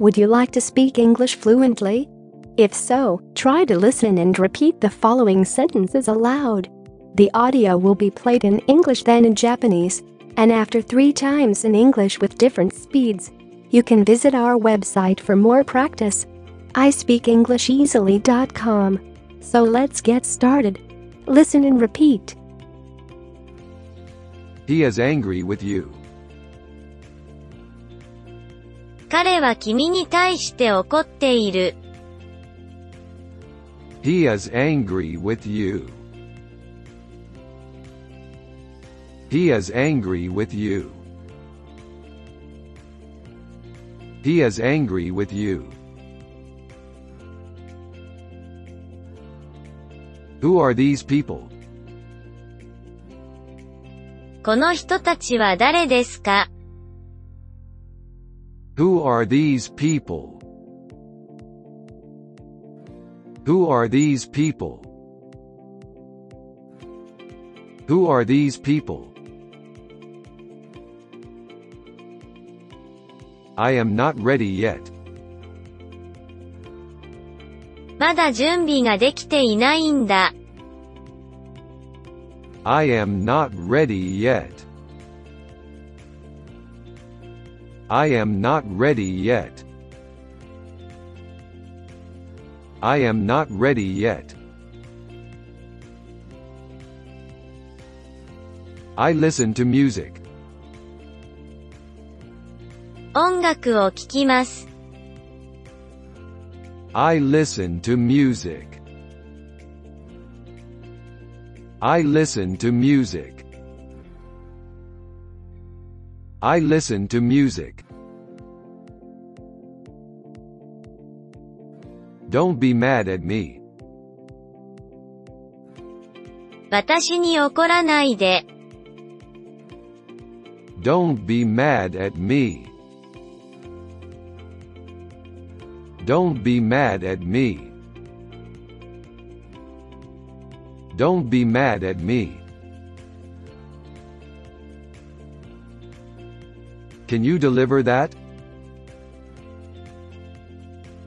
Would you like to speak English fluently? If so, try to listen and repeat the following sentences aloud. The audio will be played in English then in Japanese, and after three times in English with different speeds. You can visit our website for more practice. ispeakenglisheasily.com. So let's get started. Listen and repeat. He is angry with you. 彼は君に対して怒っている。He is angry with you. He is angry with you. He is angry with you. Who are these people? この人たちは誰ですか Who are these people? Who are these people? Who are these people? I am not ready yet. まだ準備ができていないんだ。 I am not ready yet. I am not ready yet. I am not ready yet. I listen to music. 音楽を聴きます。 I listen to music. I listen to music. I listen to music. Don't be mad at me. 私に怒らないで。 Don't be mad at me. Don't be mad at me. Don't be mad at me. Can you deliver that?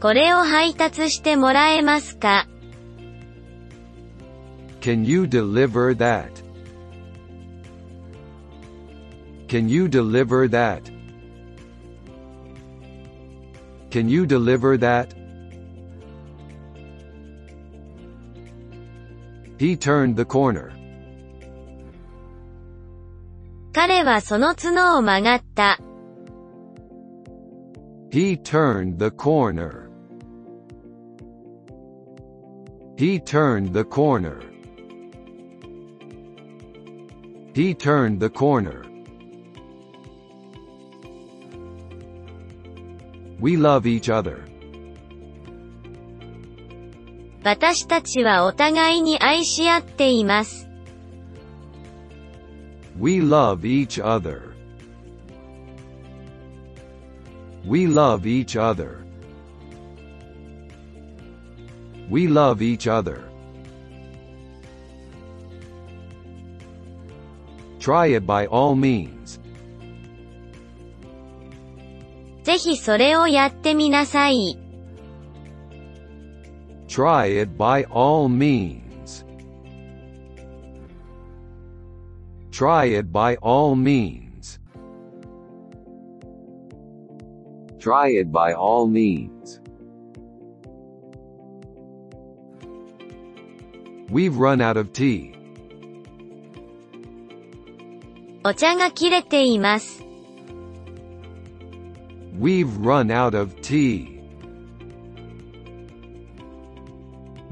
これを配達してもらえますか Can you deliver that? Can you deliver that? Can you deliver that? He turned the corner. 彼はその角を曲がった。 He turned the corner. He turned the corner. He turned the corner. We love each other. 私たちはお互いに愛し合っています。 We love each other. We love each other. We love each other. Try it by all means. ぜひそれをやってみなさい。 Try it by all means. Try it by all means. Try it by all means. We've run out of tea. お茶が切れています。 We've run out of tea.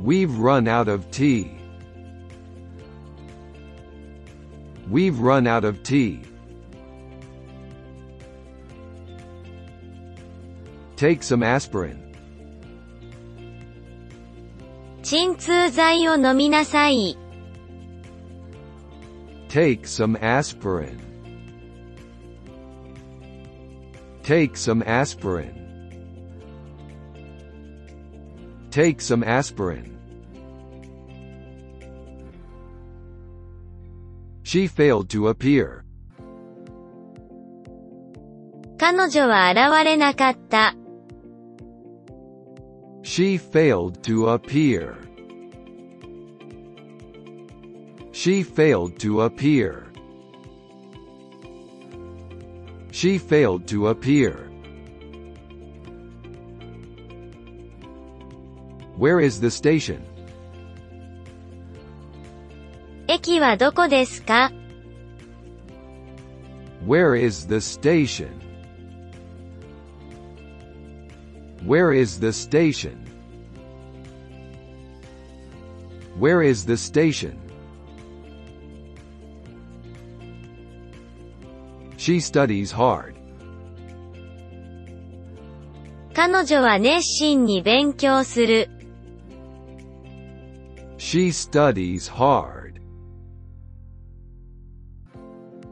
We've run out of tea. We've run out of tea. Take some aspirin. 鎮痛剤を飲みなさい。 Take some aspirin. Take some aspirin. Take some aspirin. She failed to appear. 彼女は現れなかった。 She failed to appear. She failed to appear. She failed to appear. Where is the station? 駅はどこですか Where is the station? Where is the station? Where is the station? She studies hard. 彼女は熱心に勉強する。 She studies hard.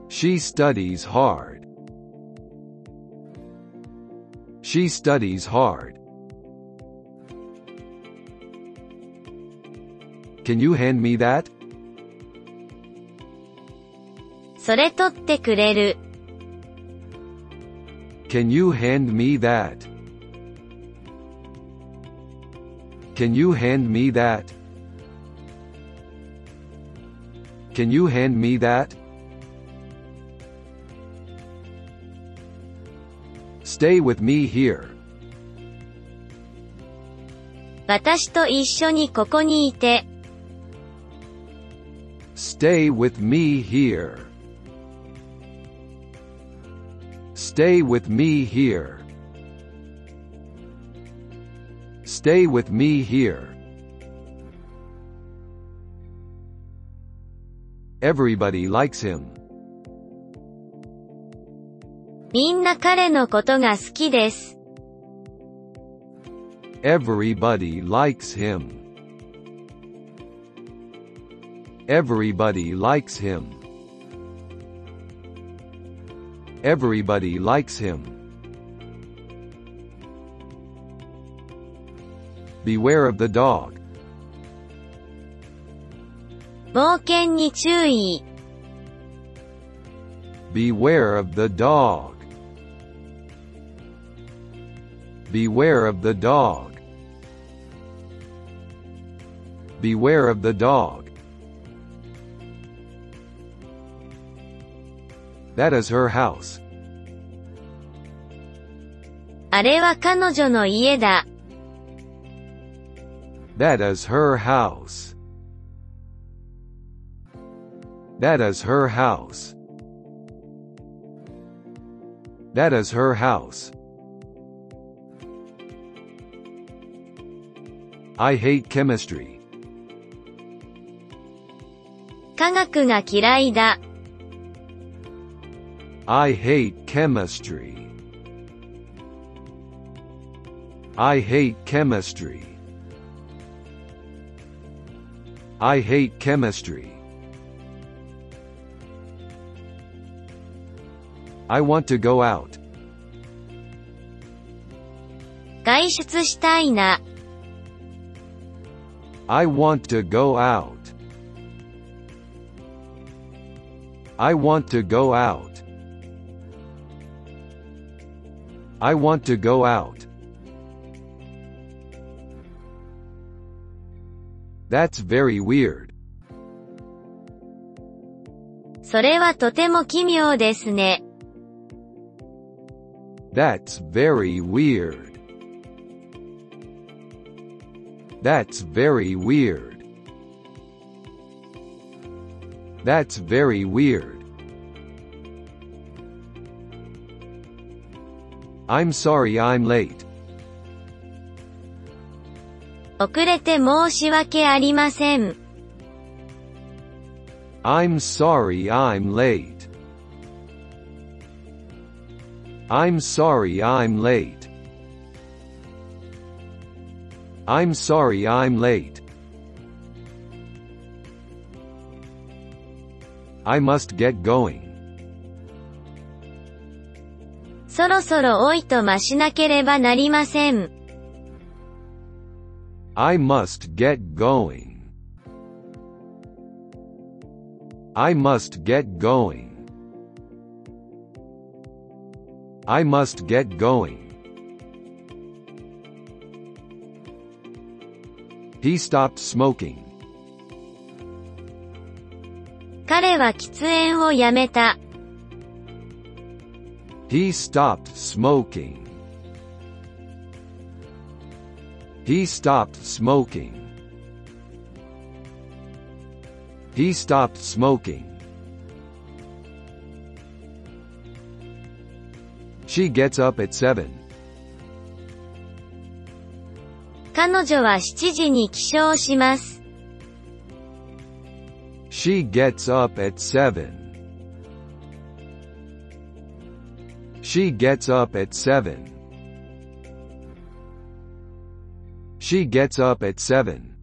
She studies hard. She studies hard. Can you hand me that? それ取ってくれる。 Can you hand me that? Can you hand me that? Can you hand me that? Stay with me here. 私と一緒にここにいて。 Stay with me here. Stay with me here. Stay with me here. Everybody likes him. みんな彼のことが好きです。 Everybody likes him. Everybody likes him. Everybody likes him. Beware of the dog. 猛犬に注意。 Beware of the dog. Beware of the dog. Beware of the dog. That is her house. あれは彼女の家だ。 That is her house. That is her house. That is her house. I hate chemistry. 科学が嫌いだ。 I hate chemistry. I hate chemistry. I hate chemistry. I want to go out. 外出したいな。 I want to go out. I want to go out. I want to go out. That's very weird. それはとても奇妙ですね。 That's very weird. That's very weird. That's very weird. I'm sorry I'm late. 遅れて申し訳ありません。 I'm sorry I'm late. I'm sorry I'm late. I'm sorry I'm late. I must get going. そろそろ老いと増しなければなりません。I must get going. I must get going. I must get going. He stopped smoking. 彼は喫煙をやめた。He stopped smoking. He stopped smoking. He stopped smoking. She gets up at 7. 彼女は7時に起床します。 She gets up at 7. She gets up at 7. She gets up at 7.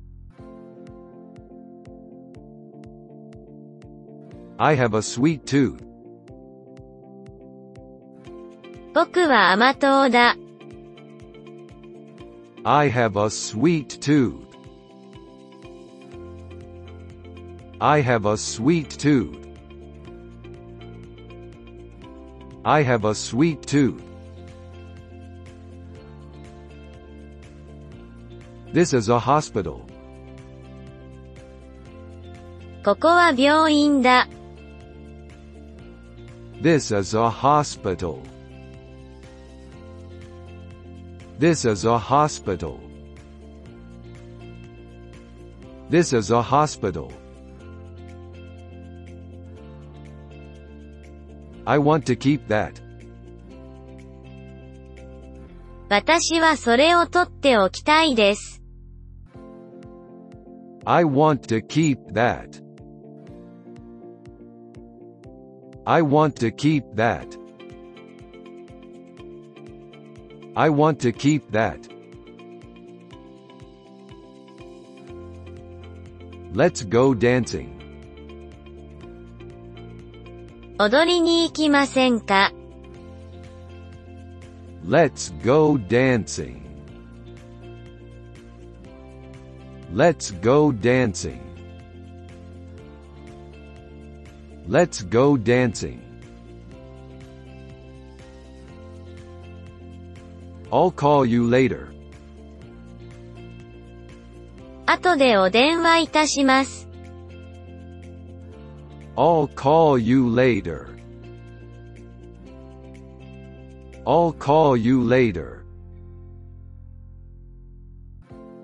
I have a sweet tooth. 僕は甘党だ。 I have a sweet tooth. I have a sweet tooth. I have a sweet tooth. This is a hospital. ここは病院だ。 This is a hospital. This is a hospital. This is a hospital. I want to keep that. 私はそれを取っておきたいです。 I want to keep that. I want to keep that. I want to keep that. Let's go dancing. 踊りに行きませんか Let's go dancing. Let's go dancing. Let's go dancing. I'll call you later. 後でお電話いたします。I'll call you later. I'll call you later.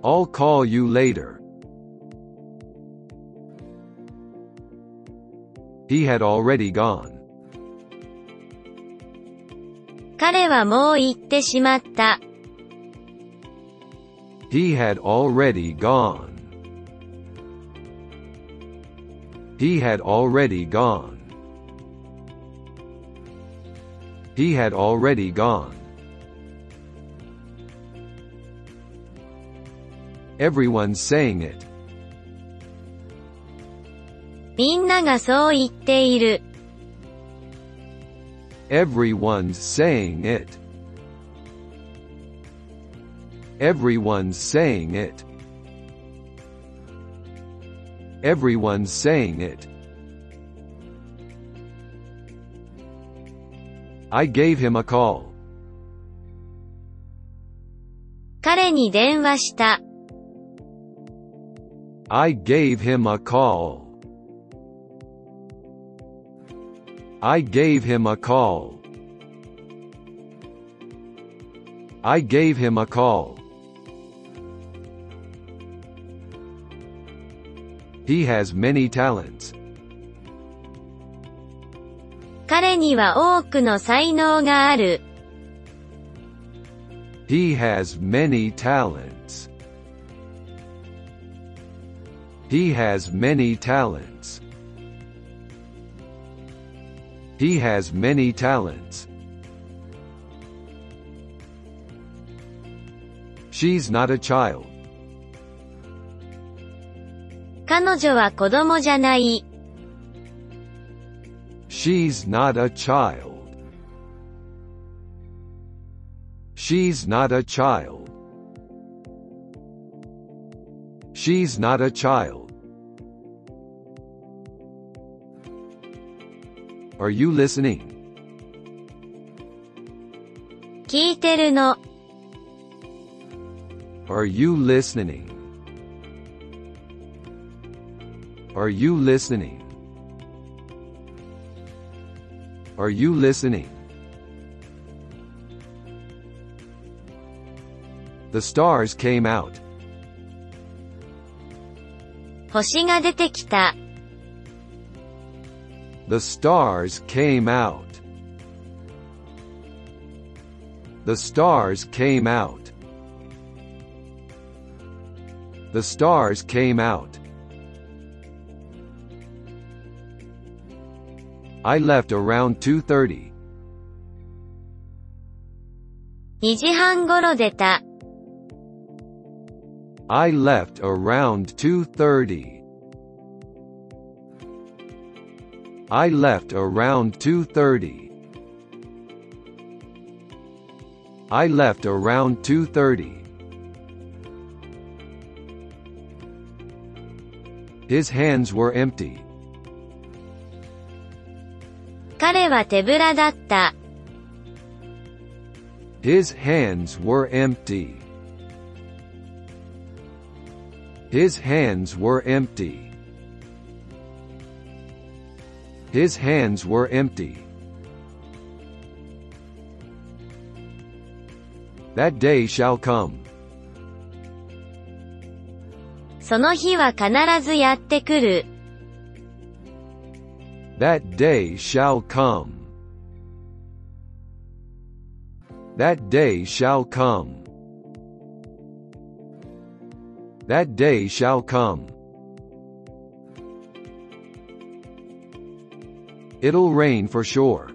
I'll call you later. He had already gone. 彼はもう行ってしまった。 He had already gone. He had already gone. He had already gone. Everyone's saying it. みんながそう言っている。 Everyone's saying it. Everyone's saying it. Everyone's saying it. I gave him a call. 彼に電話した。 I gave him a call. I gave him a call. I gave him a call. He has many talents. 彼には多くの才能がある。 He has many talents. He has many talents. He has many talents. She's not a child. 彼女は子供じゃない。She's not a child. She's not a child. She's not a child. Are you listening? 聞いてるの。Are you listening? Are you listening? Are you listening? The stars came out. 星が出てきた。 The stars came out. The stars came out. The stars came out. I left around 2:30. 2時半頃出た。 I left around 2:30. I left around 2:30. I left around 2:30. His hands were empty. 彼は手ぶらだった。His hands were empty. His hands were empty. His hands were empty. That day shall come. その日は必ずやってくる。That day shall come. That day shall come. That day shall come. It'll rain for sure.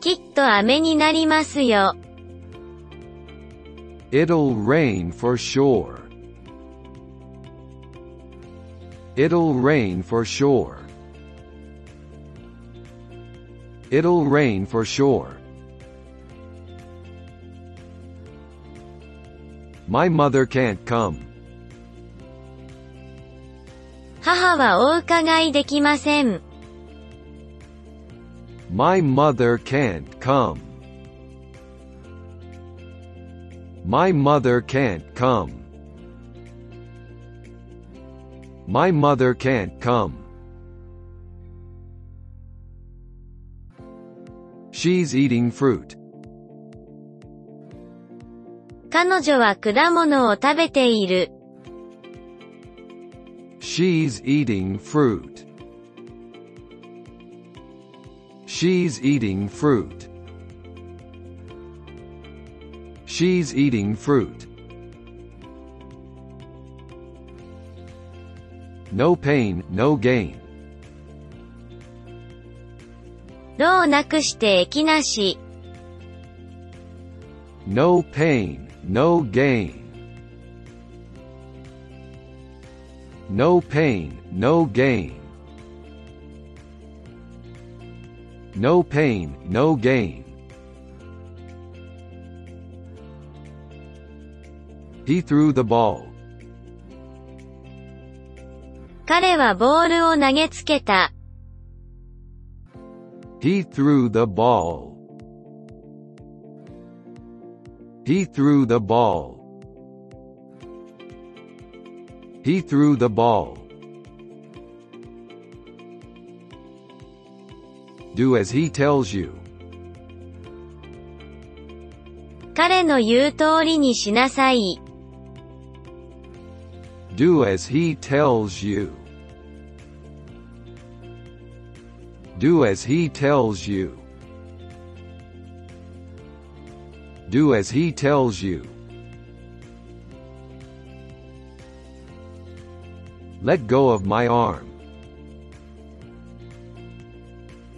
きっと雨になりますよ。 It'll rain for sure. It'll rain for sure. It'll rain for sure. My mother can't come. 母はお伺いできません。 My mother can't come. My mother can't come. My mother can't come. She's eating fruit. 彼女は果物を食べている。 She's eating fruit. She's eating fruit. She's eating fruit. No pain, no gain. 労をなくして益なし。 No pain, no gain. No pain, no gain. No pain, no gain. He threw the ball. 彼はボールを投げつけた。He threw the ball. He threw the ball. He threw the ball. Do as he tells you. 彼の言う通りにしなさい。Do as he tells you. Do as he tells you. Do as he tells you. Let go of my arm.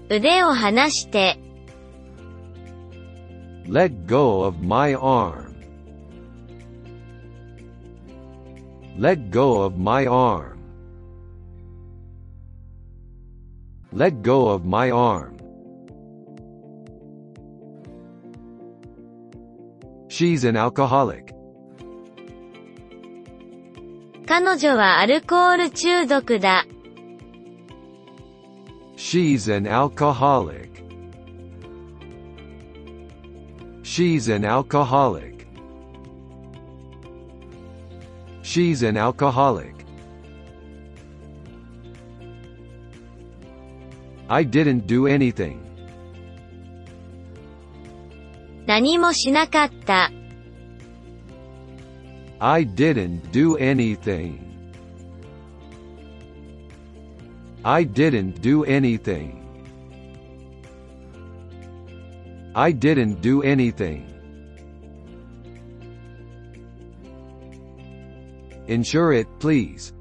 腕を離して。 Let go of my arm. Let go of my arm. Let go of my arm. She's an alcoholic. 彼女はアルコール中毒だ。 She's an alcoholic. She's an alcoholic. She's an alcoholic. I didn't do anything. 何もしなかった。I didn't do anything. I didn't do anything. I didn't do anything. Insure it, please.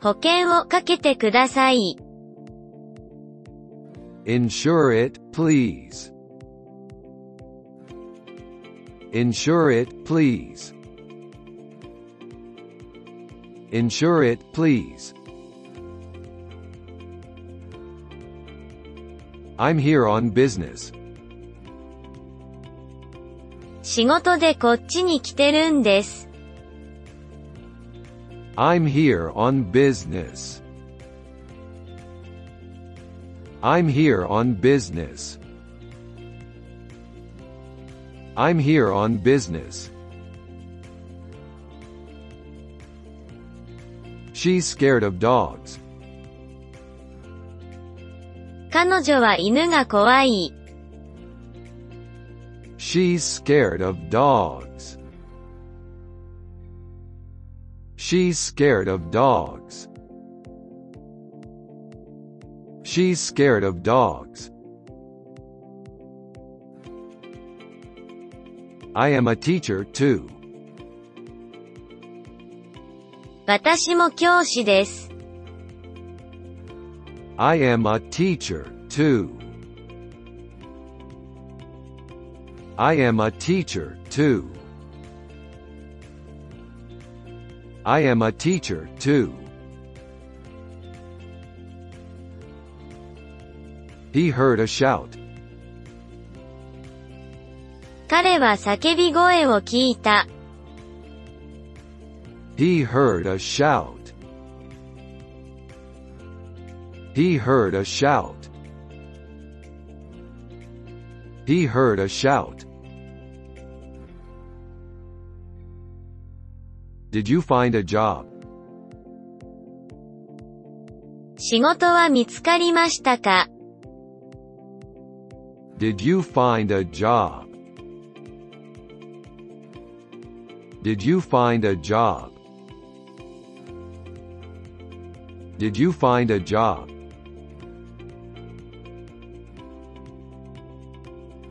保険をかけてください。 Insure it, please. Insure it, please. Insure it, please. I'm here on business. 仕事でこっちに来てるんです。I'm here on business. I'm here on business. I'm here on business. She's scared of dogs. 彼女は犬が怖い。She's scared of dogs. She's scared of dogs. She's scared of dogs. I am a teacher too. 私も教師です。 I am a teacher too. I am a teacher too. I am a teacher too. He heard a shout. 彼は叫び声を聞いた。 He heard a shout. He heard a shout. He heard a shout. Did you find a job? 仕事は見つかりましたか Did you find a job? Did you find a job? Did you find a job?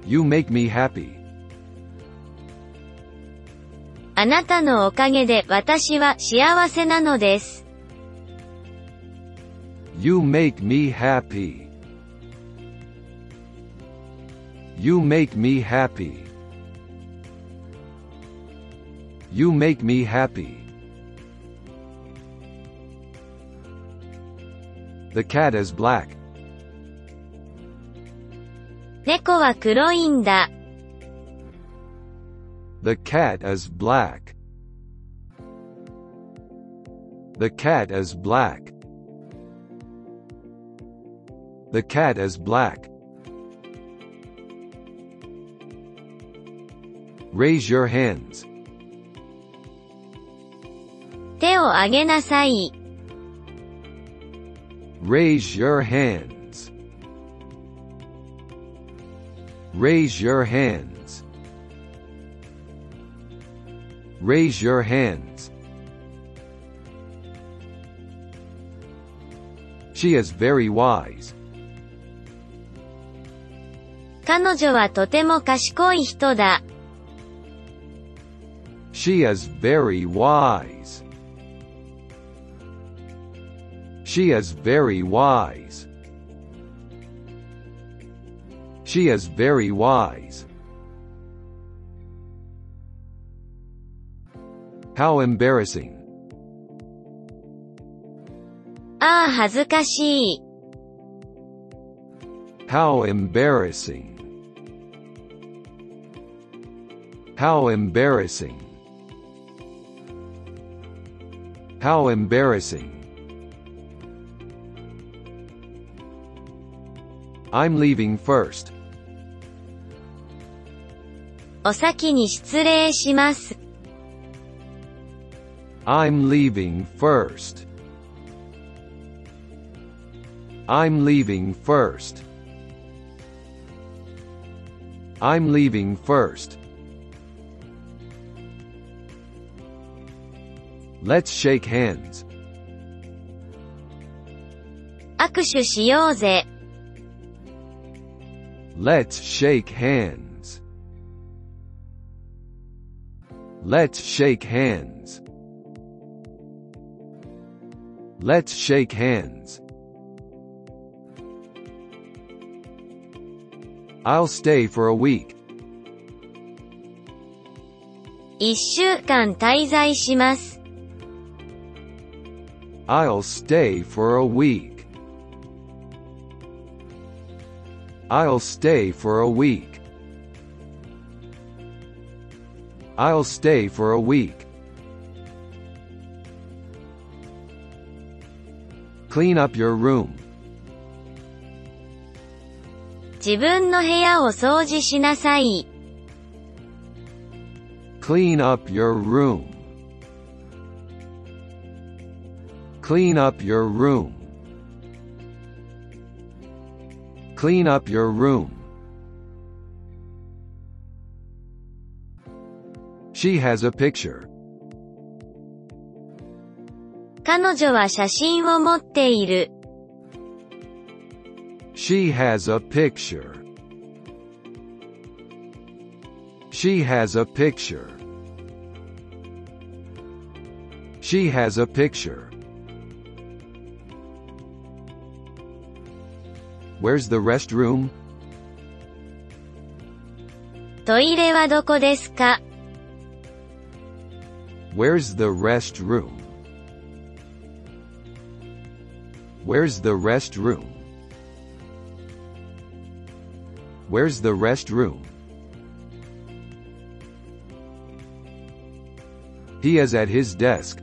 You make me happy. あなたのおかげで私は幸せなのです。You make me happy. You make me happy. You make me happy. The cat is black. 猫は黒いんだ。The cat is black. The cat is black. The cat is black. Raise your hands. 手を挙げなさい。 Raise your hands. Raise your hands. Raise your hands. She is very wise. 彼女はとても賢い人だ。 She is very wise. She is very wise. She is very wise. How embarrassing. ああ恥ずかしい。 How embarrassing. How embarrassing. How embarrassing. I'm leaving first. お先に失礼します。 I'm leaving first. I'm leaving first. I'm leaving first. Let's shake hands. 握手しようぜ。 Let's shake hands. Let's shake hands. Let's shake hands. I'll stay for a week. 一週間滞在します。 I'll stay for a week. I'll stay for a week. I'll stay for a week. Clean up your room. 自分の部屋を掃除しなさい。 Clean up your room. Clean up your room. Clean up your room. She has a picture. 彼女は写真を持っている。She has a picture. She has a picture. She has a picture. Where's the restroom? トイレはどこですか Where's the restroom? Where's the restroom? Where's the restroom? He is at his desk.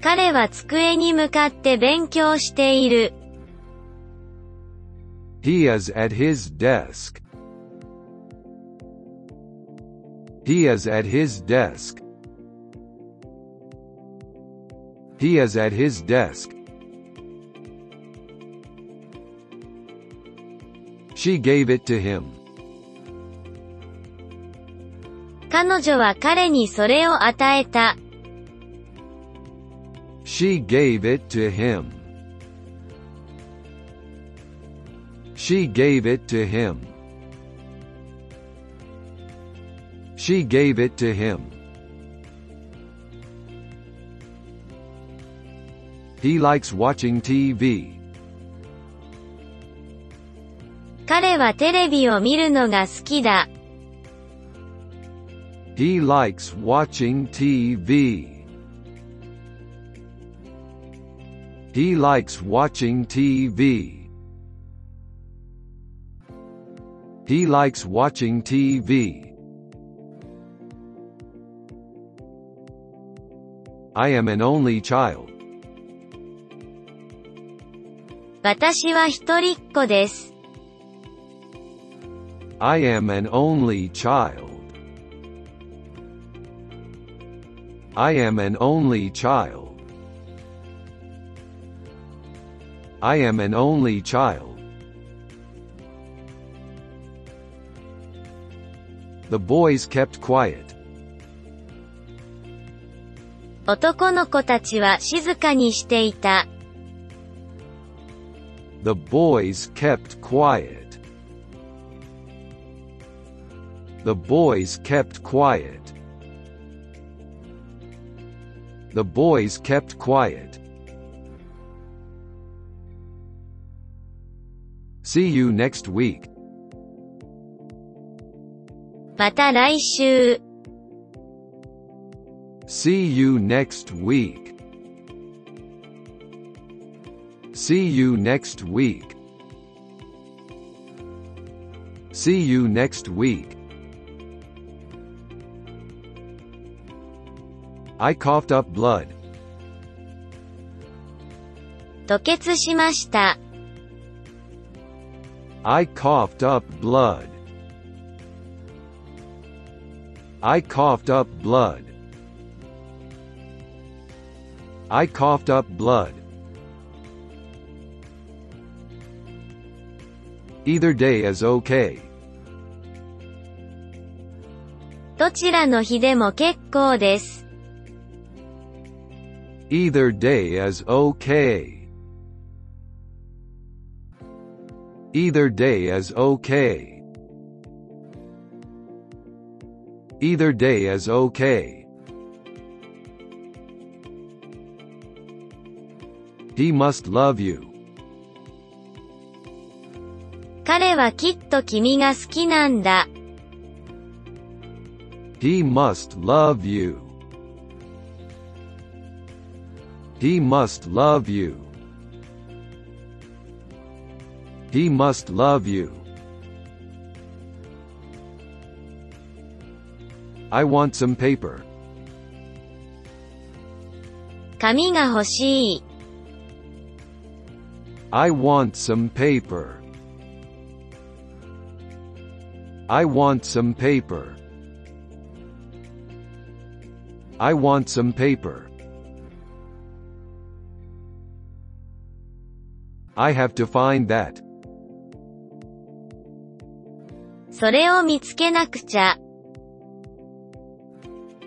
彼は机に向かって勉強している。 He is at his desk. He is at his desk. He is at his desk. She gave it to him. 彼女は彼にそれを与えた。 She gave it to him. She gave it to him. She gave it to him. He likes watching TV. 彼はテレビを見るのが好きだ。 He likes watching TV. He likes watching TV. He likes watching TV. I am an only child. 私は一人っ子です。I am an only child. I am an only child. I am an only child. The boys kept quiet. 男の子たちは静かにしていた。The boys kept quiet. The boys kept quiet. The boys kept quiet. See you next week. また来週。 See you next week. See you next week. See you next week. I coughed up blood. 吐血しました。 I coughed up blood. I coughed up blood. I coughed up blood. Either day is okay. どちらの日でも結構です。 Either day is okay. Either day is okay. Either day is okay. He must love you. 彼はきっと君が好きなんだ。He must love you. He must love you. He must love you. I want some paper. 紙が欲しい。I want some paper. I want some paper. I want some paper. I have to find that. それを見つけなくちゃ。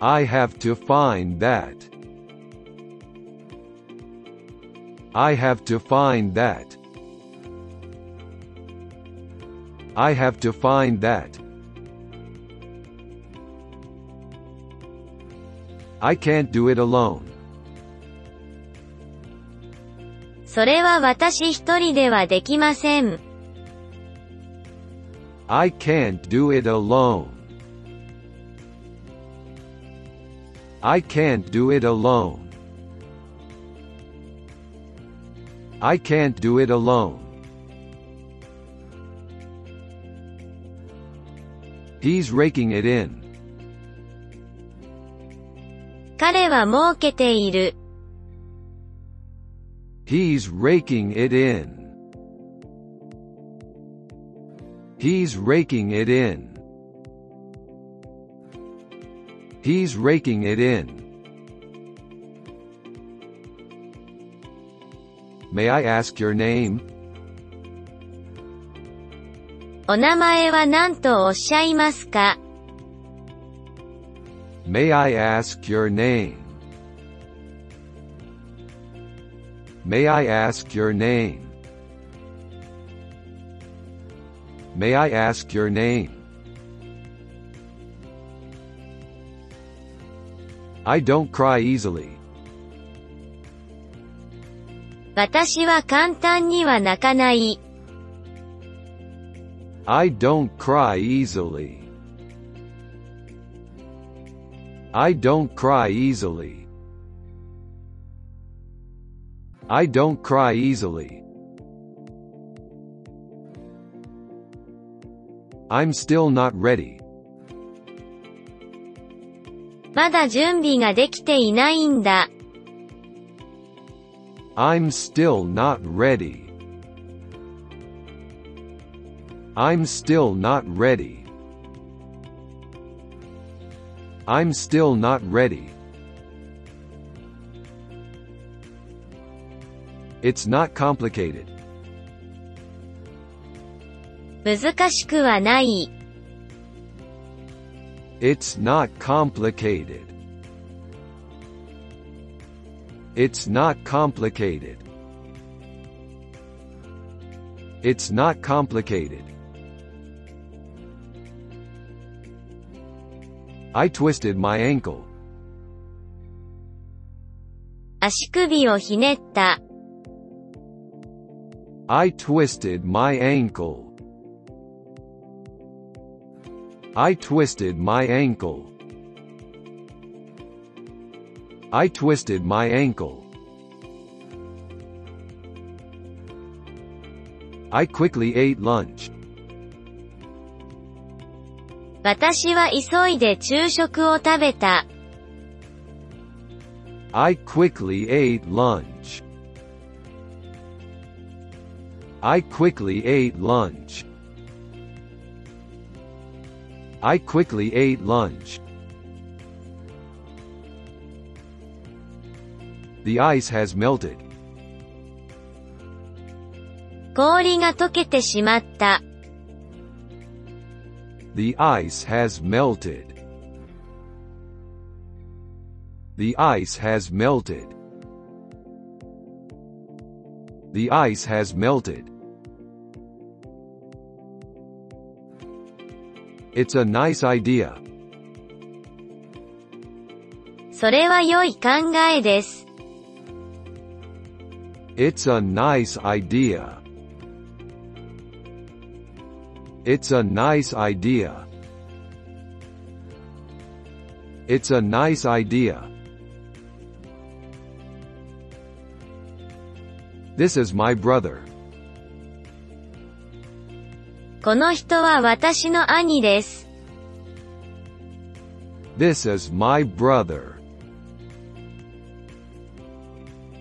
I have to find that. I have to find that. I have to find that. I can't do it alone. それは私一人ではできません。 I can't do it alone. I can't do it alone. I can't do it alone. He's raking it in. 彼は儲けている。 He's raking it in. He's raking it in. He's raking it in. May I ask your name? お名前は何とおっしゃいますか May I ask your name? May I ask your name? May I ask your name? I don't cry easily. 私は簡単には泣かない。I don't cry easily. I don't cry easily. I don't cry easily. I'm still not ready. まだ準備ができていないんだ。 I'm still not ready. I'm still not ready. I'm still not ready. It's not complicated. 難しくはない。 It's not complicated. It's not complicated. It's not complicated. I twisted my ankle. 足首をひねった。 I twisted my ankle. I twisted my ankle. I twisted my ankle. I quickly ate lunch. 私は急いで昼食を食べた。I quickly ate lunch. I quickly ate lunch. I quickly ate lunch. The ice has melted. 氷が溶けてしまった。The ice has melted. The ice has melted. The ice has melted. It's a nice idea. それは良い考えです。 It's a nice idea. It's a nice idea. It's a nice idea. This is my brother. この人は私の兄です。 This is my brother.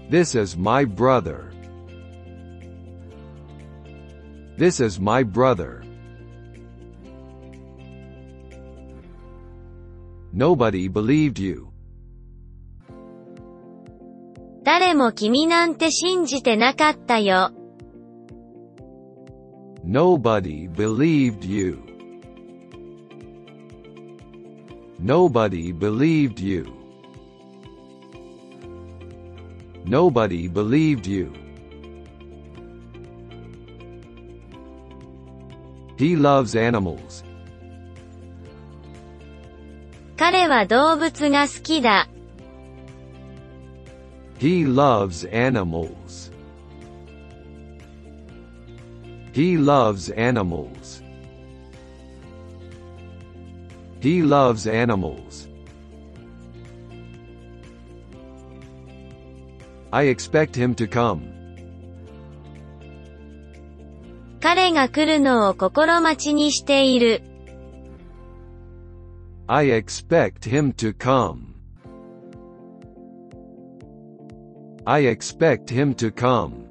This is my brother. This is my brother. Nobody believed you. 誰も君なんて信じてなかったよ。 Nobody believed you. Nobody believed you. Nobody believed you. He loves animals. 彼は動物が好きだ。He loves animals. He loves animals. He loves animals. I expect him to come. 彼が来るのを心待ちにしている。I expect him to come. I expect him to come.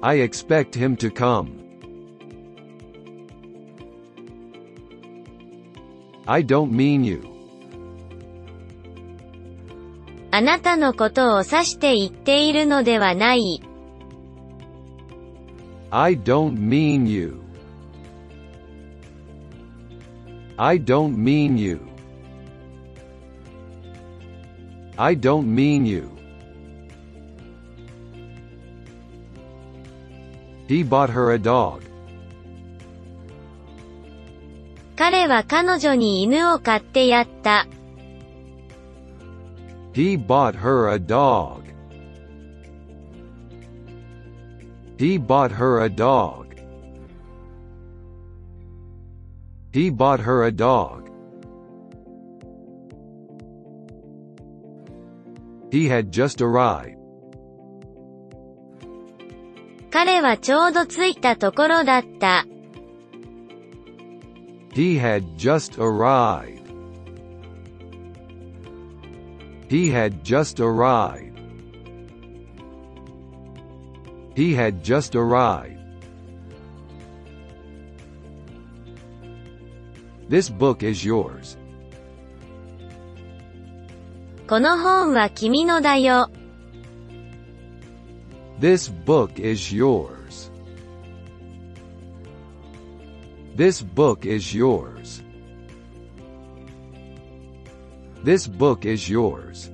I expect him to come. I don't mean you. あなたのことを指して言っているのではない。I don't mean you. I don't mean you. I don't mean you. He bought her a dog. 彼は彼女に犬を買ってやった。 He bought her a dog. He bought her a dog. He bought her a dog. He had just arrived. 彼はちょうど着いたところだった。 He had just arrived. He had just arrived. He had just arrived. This book is yours. この本は君のだよ。 This book is yours. This book is yours. This book is yours.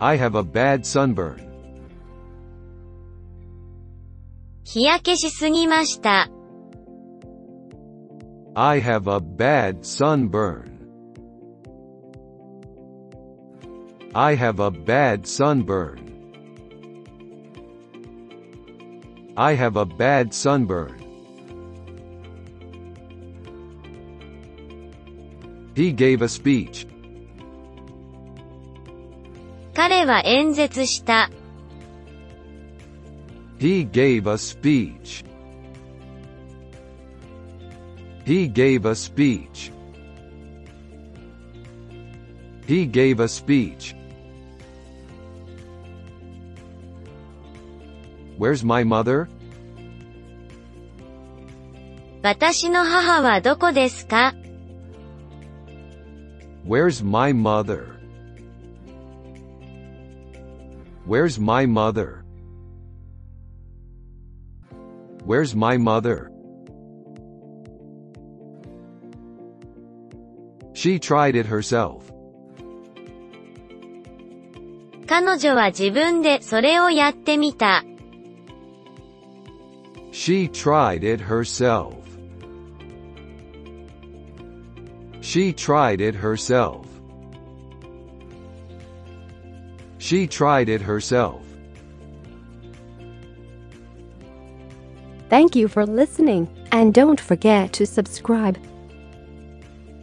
I have a bad sunburn. 日焼けしすぎました。I have a bad sunburn. I have a bad sunburn. I have a bad sunburn. He gave a speech. 彼は演説した。He gave a speech. He gave a speech. He gave a speech. Where's my mother? 私の母はどこですか Where's my mother? Where's my mother? Where's my mother? She tried it herself. 彼女は自分でそれをやってみた。 She tried it herself. She tried it herself. She tried it herself. Thank you for listening, and don't forget to subscribe.